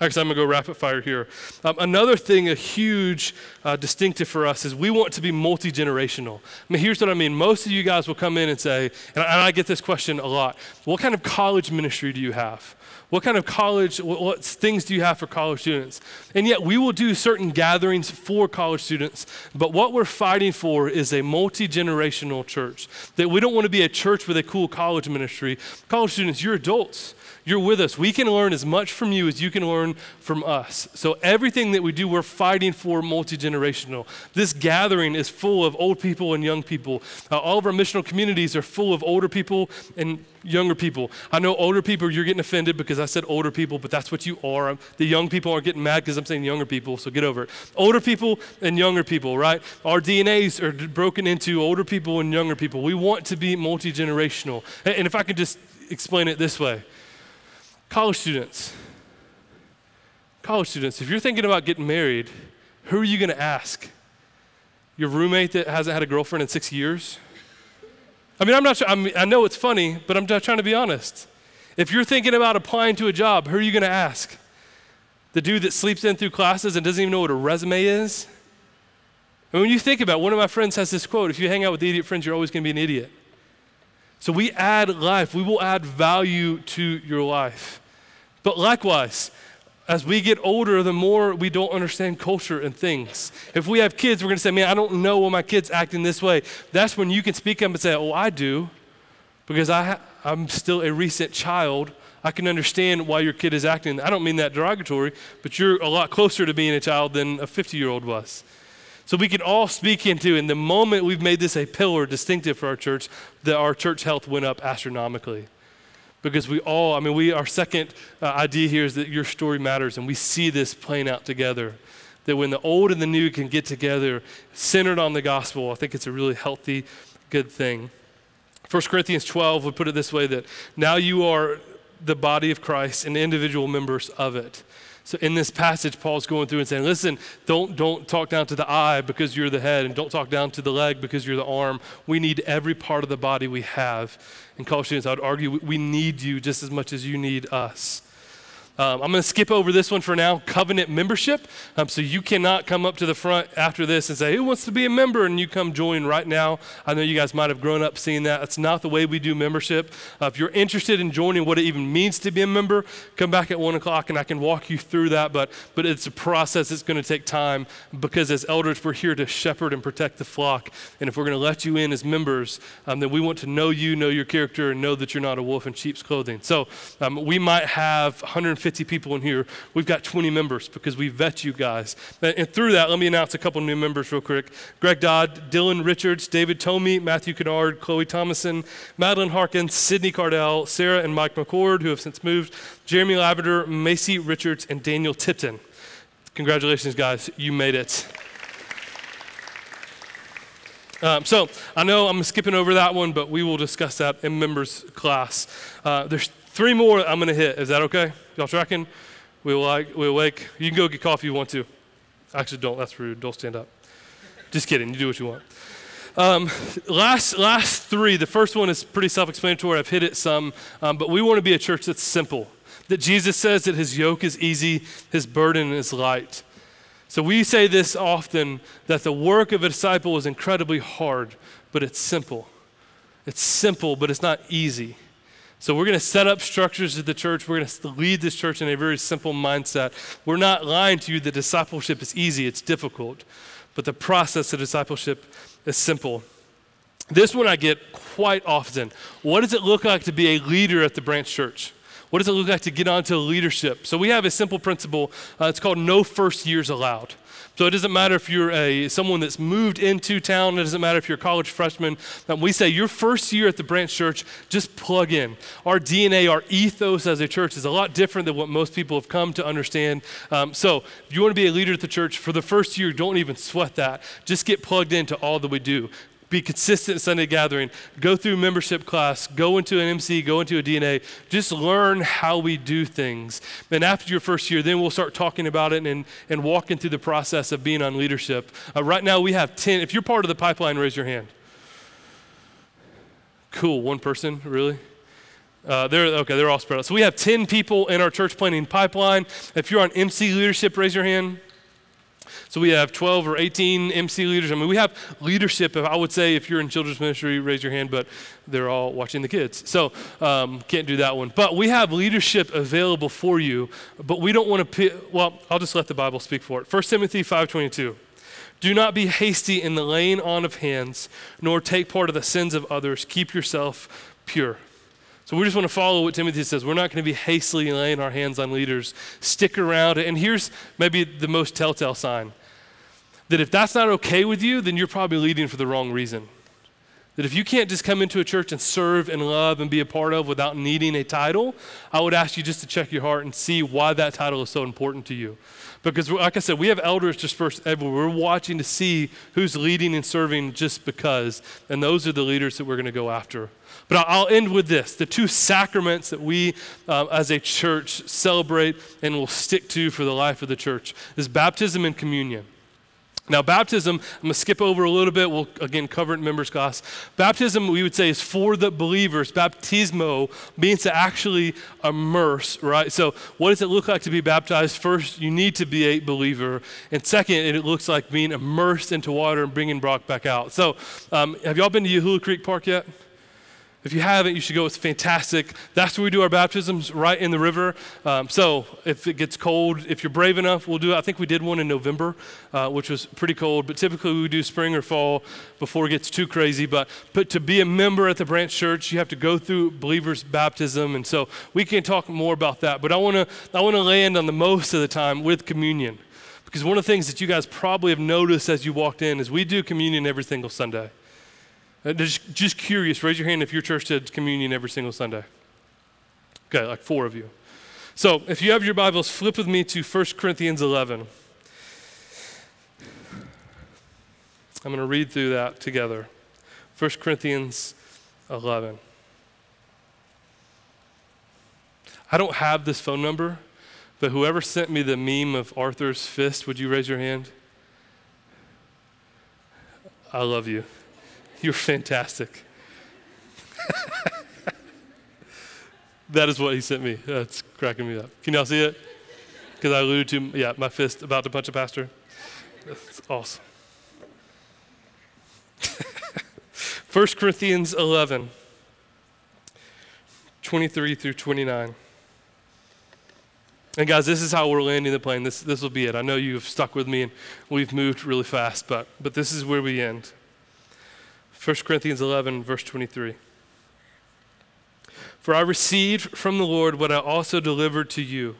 Actually, I'm going to go rapid fire here. Um, another thing, a huge uh, distinctive for us, is we want to be multi generational. I mean, here's what I mean. Most of you guys will come in and say, and I, and I get this question a lot what kind of college ministry do you have? What kind of college, what, what, things do you have for college students? And yet, we will do certain gatherings for college students, but what we're fighting for is a multi generational church. That we don't want to be a church with a cool college ministry. College students, you're adults. You're with us. We can learn as much from you as you can learn from us. So, everything that we do, we're fighting for multi generational. This gathering is full of old people and young people. Uh, all of our missional communities are full of older people and younger people. I know older people, you're getting offended because I said older people, but that's what you are. The young people aren't getting mad because I'm saying younger people, so get over it. Older people and younger people, right? Our DNAs are broken into older people and younger people. We want to be multi generational. And if I could just explain it this way College students, college students, if you're thinking about getting married, who are you going to ask? Your roommate that hasn't had a girlfriend in six years? I mean, I'm not sure, I, mean, I know it's funny, but I'm just trying to be honest. If you're thinking about applying to a job, who are you going to ask? The dude that sleeps in through classes and doesn't even know what a resume is? And when you think about it, one of my friends has this quote if you hang out with idiot friends, you're always going to be an idiot. So we add life, we will add value to your life. But likewise, as we get older, the more we don't understand culture and things. If we have kids, we're going to say, man, I don't know why my kid's acting this way. That's when you can speak up and say, oh, I do, because I ha- I'm still a recent child. I can understand why your kid is acting. I don't mean that derogatory, but you're a lot closer to being a child than a 50 year old was. So we can all speak into, in the moment we've made this a pillar distinctive for our church, that our church health went up astronomically. Because we all, I mean, we, our second uh, idea here is that your story matters, and we see this playing out together. That when the old and the new can get together, centered on the gospel, I think it's a really healthy, good thing. 1 Corinthians 12 would put it this way that now you are the body of Christ and individual members of it. So in this passage, Paul's going through and saying, listen, don't, don't talk down to the eye because you're the head, and don't talk down to the leg because you're the arm. We need every part of the body we have. And students, I would argue we need you just as much as you need us. Um, I'm going to skip over this one for now covenant membership. Um, so you cannot come up to the front after this and say, Who wants to be a member? And you come join right now. I know you guys might have grown up seeing that. That's not the way we do membership. Uh, if you're interested in joining what it even means to be a member, come back at 1 o'clock and I can walk you through that. But, but it's a process, it's going to take time because as elders, we're here to shepherd and protect the flock. And if we're going to let you in as members, um, then we want to know you, know your character, and know that you're not a wolf in sheep's clothing. So um, we might have 150 50 people in here. We've got 20 members because we vet you guys. And through that, let me announce a couple new members real quick. Greg Dodd, Dylan Richards, David Tomey, Matthew Kennard, Chloe Thomason, Madeline Harkins, Sydney Cardell, Sarah and Mike McCord, who have since moved, Jeremy Lavender, Macy Richards, and Daniel Tipton. Congratulations, guys. You made it. Um, so I know I'm skipping over that one, but we will discuss that in members class. Uh, there's Three more I'm going to hit. Is that okay? Y'all tracking? We like we awake. You can go get coffee if you want to. Actually, don't. That's rude. Don't stand up. Just kidding. You do what you want. Um, last, last three. The first one is pretty self-explanatory. I've hit it some, um, but we want to be a church that's simple. That Jesus says that His yoke is easy, His burden is light. So we say this often that the work of a disciple is incredibly hard, but it's simple. It's simple, but it's not easy. So we're going to set up structures at the church. We're going to lead this church in a very simple mindset. We're not lying to you that discipleship is easy, it's difficult. But the process of discipleship is simple. This one I get quite often. What does it look like to be a leader at the branch church? What does it look like to get onto leadership? So we have a simple principle. Uh, it's called no first years allowed. So it doesn't matter if you're a someone that's moved into town. It doesn't matter if you're a college freshman. We say your first year at the branch church, just plug in. Our DNA, our ethos as a church is a lot different than what most people have come to understand. Um, so if you want to be a leader at the church for the first year, don't even sweat that. Just get plugged into all that we do be consistent Sunday gathering, go through membership class, go into an MC, go into a DNA, just learn how we do things. And after your first year, then we'll start talking about it and, and walking through the process of being on leadership. Uh, right now, we have 10. If you're part of the pipeline, raise your hand. Cool, one person, really? Uh, they're okay. They're all spread out. So we have ten people in our church planting pipeline. If you're on MC leadership, raise your hand. So we have 12 or 18 MC leaders. I mean, we have leadership. I would say if you're in children's ministry, raise your hand, but they're all watching the kids. So um, can't do that one. But we have leadership available for you, but we don't want to, well, I'll just let the Bible speak for it. 1 Timothy 5.22. Do not be hasty in the laying on of hands, nor take part of the sins of others. Keep yourself pure. So we just want to follow what Timothy says. We're not going to be hastily laying our hands on leaders. Stick around. And here's maybe the most telltale sign that if that's not okay with you, then you're probably leading for the wrong reason. That if you can't just come into a church and serve and love and be a part of without needing a title, I would ask you just to check your heart and see why that title is so important to you. Because, like I said, we have elders dispersed everywhere. We're watching to see who's leading and serving just because. And those are the leaders that we're going to go after. But I'll end with this the two sacraments that we uh, as a church celebrate and will stick to for the life of the church is baptism and communion. Now, baptism, I'm going to skip over a little bit. We'll again cover it in members' class. Baptism, we would say, is for the believers. Baptismo means to actually immerse, right? So, what does it look like to be baptized? First, you need to be a believer. And second, it looks like being immersed into water and bringing Brock back out. So, um, have y'all been to Yahoola Creek Park yet? If you haven't, you should go. It's fantastic. That's where we do our baptisms, right in the river. Um, so if it gets cold, if you're brave enough, we'll do it. I think we did one in November, uh, which was pretty cold. But typically we do spring or fall before it gets too crazy. But, but to be a member at the branch church, you have to go through believers' baptism. And so we can talk more about that. But I want to I want to land on the most of the time with communion. Because one of the things that you guys probably have noticed as you walked in is we do communion every single Sunday. Uh, just, just curious, raise your hand if your church did communion every single Sunday. Okay, like four of you. So if you have your Bibles, flip with me to 1 Corinthians 11. I'm going to read through that together. 1 Corinthians 11. I don't have this phone number, but whoever sent me the meme of Arthur's fist, would you raise your hand? I love you. You're fantastic. that is what he sent me. That's cracking me up. Can y'all see it? Because I alluded to, yeah, my fist about to punch a pastor. That's awesome. 1 Corinthians 11, 23 through 29. And guys, this is how we're landing the plane. This, this will be it. I know you've stuck with me and we've moved really fast, but, but this is where we end. 1 Corinthians 11, verse 23. For I received from the Lord what I also delivered to you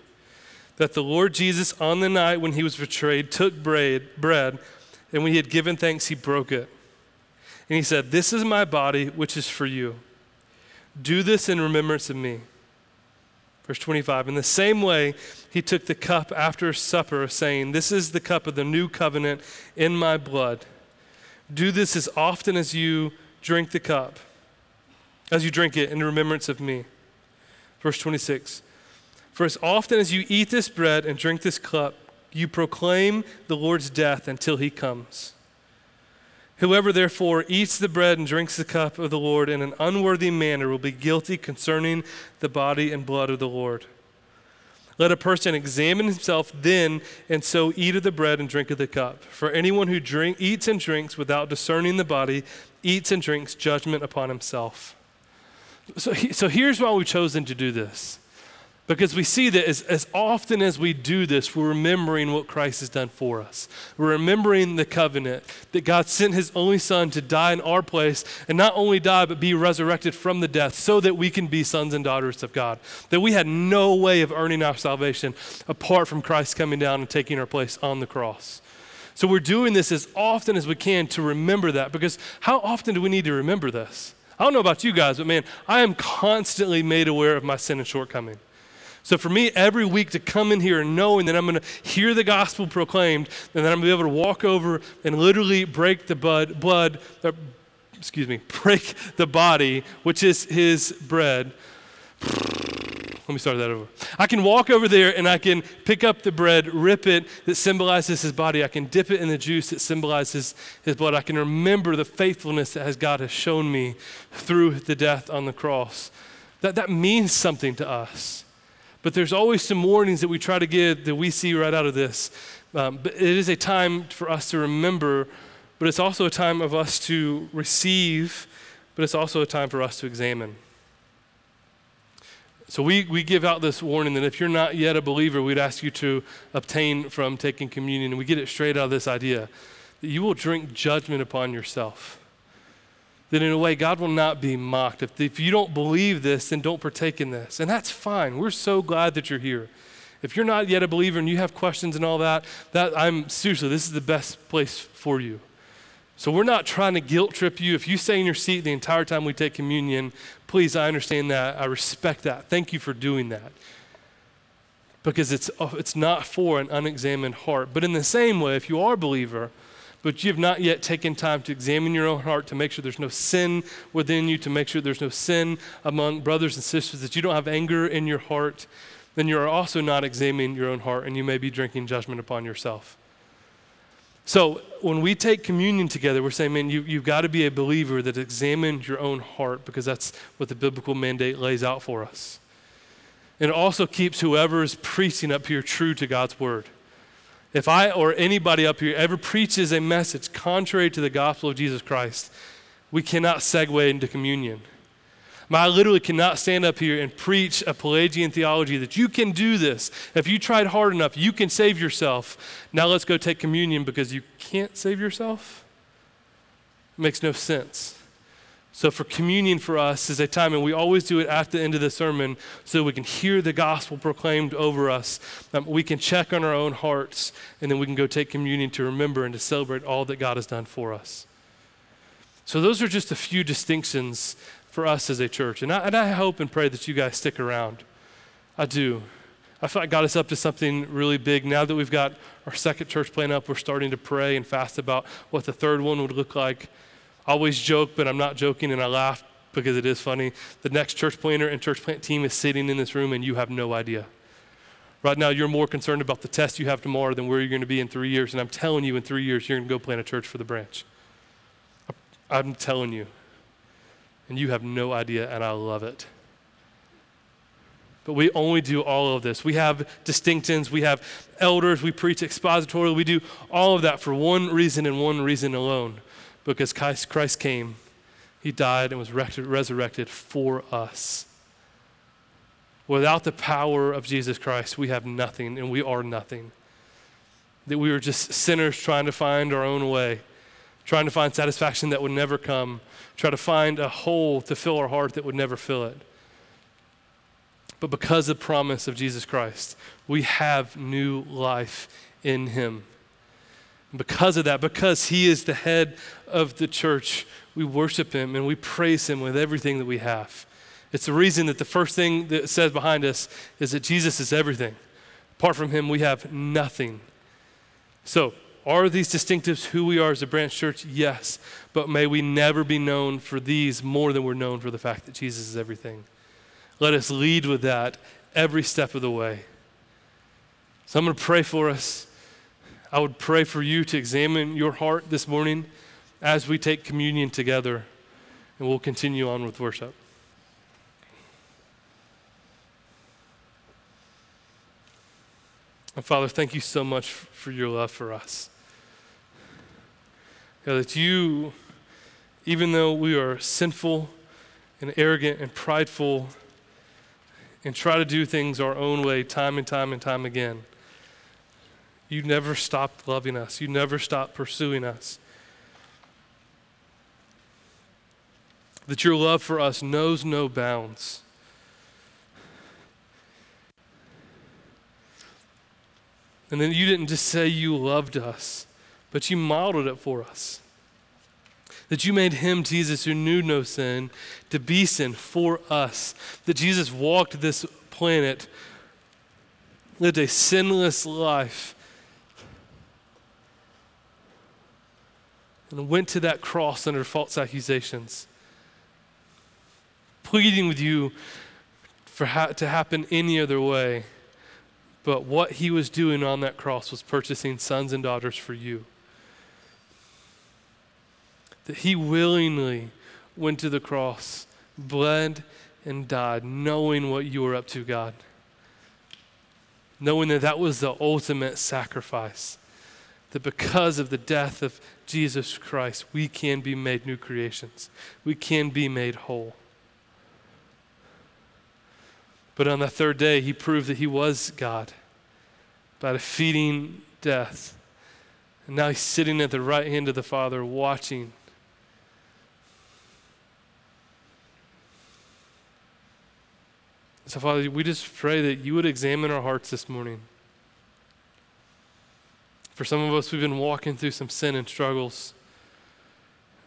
that the Lord Jesus, on the night when he was betrayed, took bread, bread, and when he had given thanks, he broke it. And he said, This is my body, which is for you. Do this in remembrance of me. Verse 25 In the same way, he took the cup after supper, saying, This is the cup of the new covenant in my blood. Do this as often as you drink the cup, as you drink it in remembrance of me. Verse 26 For as often as you eat this bread and drink this cup, you proclaim the Lord's death until he comes. Whoever therefore eats the bread and drinks the cup of the Lord in an unworthy manner will be guilty concerning the body and blood of the Lord. Let a person examine himself then, and so eat of the bread and drink of the cup. For anyone who drink, eats and drinks without discerning the body eats and drinks judgment upon himself. So, he, so here's why we've chosen to do this. Because we see that as, as often as we do this, we're remembering what Christ has done for us. We're remembering the covenant that God sent his only son to die in our place and not only die, but be resurrected from the death so that we can be sons and daughters of God. That we had no way of earning our salvation apart from Christ coming down and taking our place on the cross. So we're doing this as often as we can to remember that because how often do we need to remember this? I don't know about you guys, but man, I am constantly made aware of my sin and shortcoming. So for me, every week to come in here and knowing that I'm going to hear the gospel proclaimed, and that I'm going to be able to walk over and literally break the blood, blood excuse me, break the body, which is his bread. Let me start that over. I can walk over there and I can pick up the bread, rip it that symbolizes his body. I can dip it in the juice that symbolizes his blood. I can remember the faithfulness that has God has shown me through the death on the cross. That, that means something to us. But there's always some warnings that we try to give that we see right out of this. Um, but it is a time for us to remember, but it's also a time of us to receive, but it's also a time for us to examine. So we, we give out this warning that if you're not yet a believer, we'd ask you to obtain from taking communion. And we get it straight out of this idea that you will drink judgment upon yourself that in a way God will not be mocked. If, if you don't believe this, then don't partake in this. And that's fine. We're so glad that you're here. If you're not yet a believer and you have questions and all that, that I'm seriously, this is the best place for you. So we're not trying to guilt trip you. If you stay in your seat the entire time we take communion, please, I understand that. I respect that. Thank you for doing that. Because it's, it's not for an unexamined heart. But in the same way, if you are a believer, but you have not yet taken time to examine your own heart to make sure there's no sin within you, to make sure there's no sin among brothers and sisters, that you don't have anger in your heart, then you are also not examining your own heart and you may be drinking judgment upon yourself. So when we take communion together, we're saying, man, you, you've got to be a believer that examines your own heart because that's what the biblical mandate lays out for us. And it also keeps whoever is preaching up here true to God's word. If I or anybody up here ever preaches a message contrary to the gospel of Jesus Christ, we cannot segue into communion. I literally cannot stand up here and preach a Pelagian theology that you can do this. If you tried hard enough, you can save yourself. Now let's go take communion because you can't save yourself. It makes no sense. So, for communion for us is a time, and we always do it at the end of the sermon so we can hear the gospel proclaimed over us. Um, we can check on our own hearts, and then we can go take communion to remember and to celebrate all that God has done for us. So, those are just a few distinctions for us as a church. And I, and I hope and pray that you guys stick around. I do. I feel like God is up to something really big. Now that we've got our second church plan up, we're starting to pray and fast about what the third one would look like always joke, but I'm not joking and I laugh because it is funny. The next church planner and church plant team is sitting in this room and you have no idea. Right now, you're more concerned about the test you have tomorrow than where you're going to be in three years. And I'm telling you, in three years, you're going to go plant a church for the branch. I'm telling you. And you have no idea, and I love it. But we only do all of this. We have distinctions, we have elders, we preach expositorily, we do all of that for one reason and one reason alone because Christ came, he died and was resurrected for us. Without the power of Jesus Christ, we have nothing and we are nothing. That we are just sinners trying to find our own way, trying to find satisfaction that would never come, try to find a hole to fill our heart that would never fill it. But because of the promise of Jesus Christ, we have new life in him. Because of that, because He is the head of the church, we worship Him and we praise Him with everything that we have. It's the reason that the first thing that says behind us is that Jesus is everything. Apart from Him, we have nothing. So, are these distinctives who we are as a branch church? Yes. But may we never be known for these more than we're known for the fact that Jesus is everything. Let us lead with that every step of the way. So I'm going to pray for us. I would pray for you to examine your heart this morning as we take communion together, and we'll continue on with worship. And Father, thank you so much for your love for us. God, that you, even though we are sinful and arrogant and prideful and try to do things our own way time and time and time again. You never stopped loving us. You never stopped pursuing us. That your love for us knows no bounds. And then you didn't just say you loved us, but you modeled it for us. That you made him, Jesus, who knew no sin, to be sin for us. That Jesus walked this planet, lived a sinless life, and went to that cross under false accusations, pleading with you for ha- to happen any other way. But what he was doing on that cross was purchasing sons and daughters for you. That he willingly went to the cross, bled, and died, knowing what you were up to, God. Knowing that that was the ultimate sacrifice. That because of the death of Jesus Christ, we can be made new creations, we can be made whole. But on the third day, he proved that he was God by defeating death. And now he's sitting at the right hand of the Father, watching. So, Father, we just pray that you would examine our hearts this morning. For some of us, we've been walking through some sin and struggles.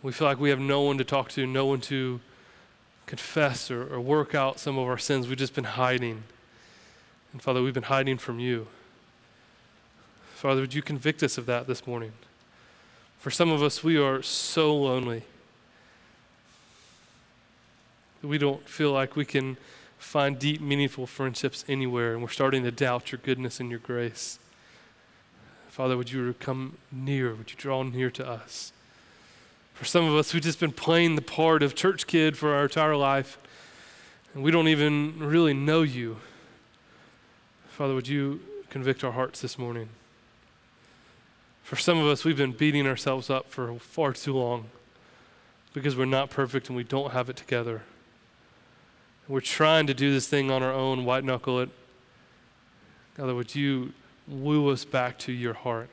We feel like we have no one to talk to, no one to confess or, or work out some of our sins. We've just been hiding. And Father, we've been hiding from you. Father, would you convict us of that this morning? For some of us, we are so lonely we don't feel like we can find deep, meaningful friendships anywhere, and we're starting to doubt your goodness and your grace. Father, would you come near? Would you draw near to us? For some of us, we've just been playing the part of church kid for our entire life, and we don't even really know you. Father, would you convict our hearts this morning? For some of us, we've been beating ourselves up for far too long because we're not perfect and we don't have it together. We're trying to do this thing on our own, white knuckle it. God, would you woo us back to your heart?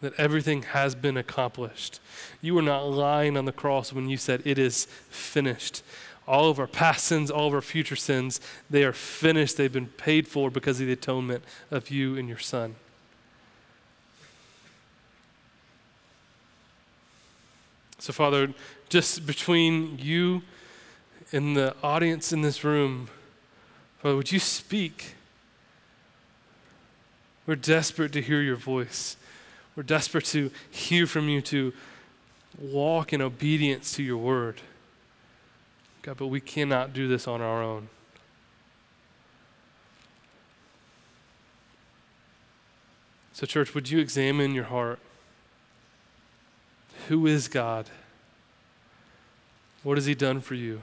that everything has been accomplished. You were not lying on the cross when you said, It is finished. All of our past sins, all of our future sins, they are finished. They've been paid for because of the atonement of you and your Son. So, Father, just between you and the audience in this room, Father, would you speak? We're desperate to hear your voice. We're desperate to hear from you, to walk in obedience to your word. God, but we cannot do this on our own. So, church, would you examine your heart? Who is God? What has He done for you?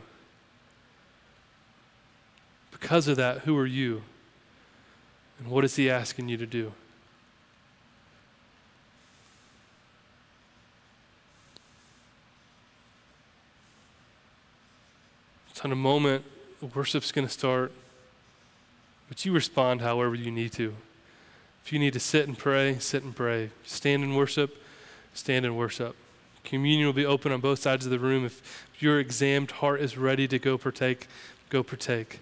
Because of that, who are you? And what is He asking you to do? So, in a moment, worship's going to start, but you respond however you need to. If you need to sit and pray, sit and pray. Stand and worship, stand and worship. Communion will be open on both sides of the room. If your examined heart is ready to go partake, go partake.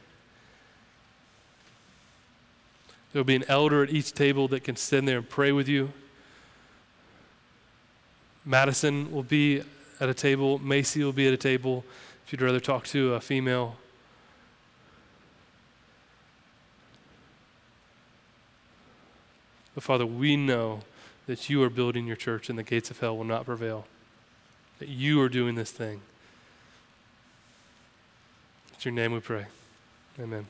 There will be an elder at each table that can stand there and pray with you. Madison will be at a table, Macy will be at a table if you'd rather talk to a female. But Father, we know that you are building your church and the gates of hell will not prevail. That you are doing this thing. It's your name we pray. Amen.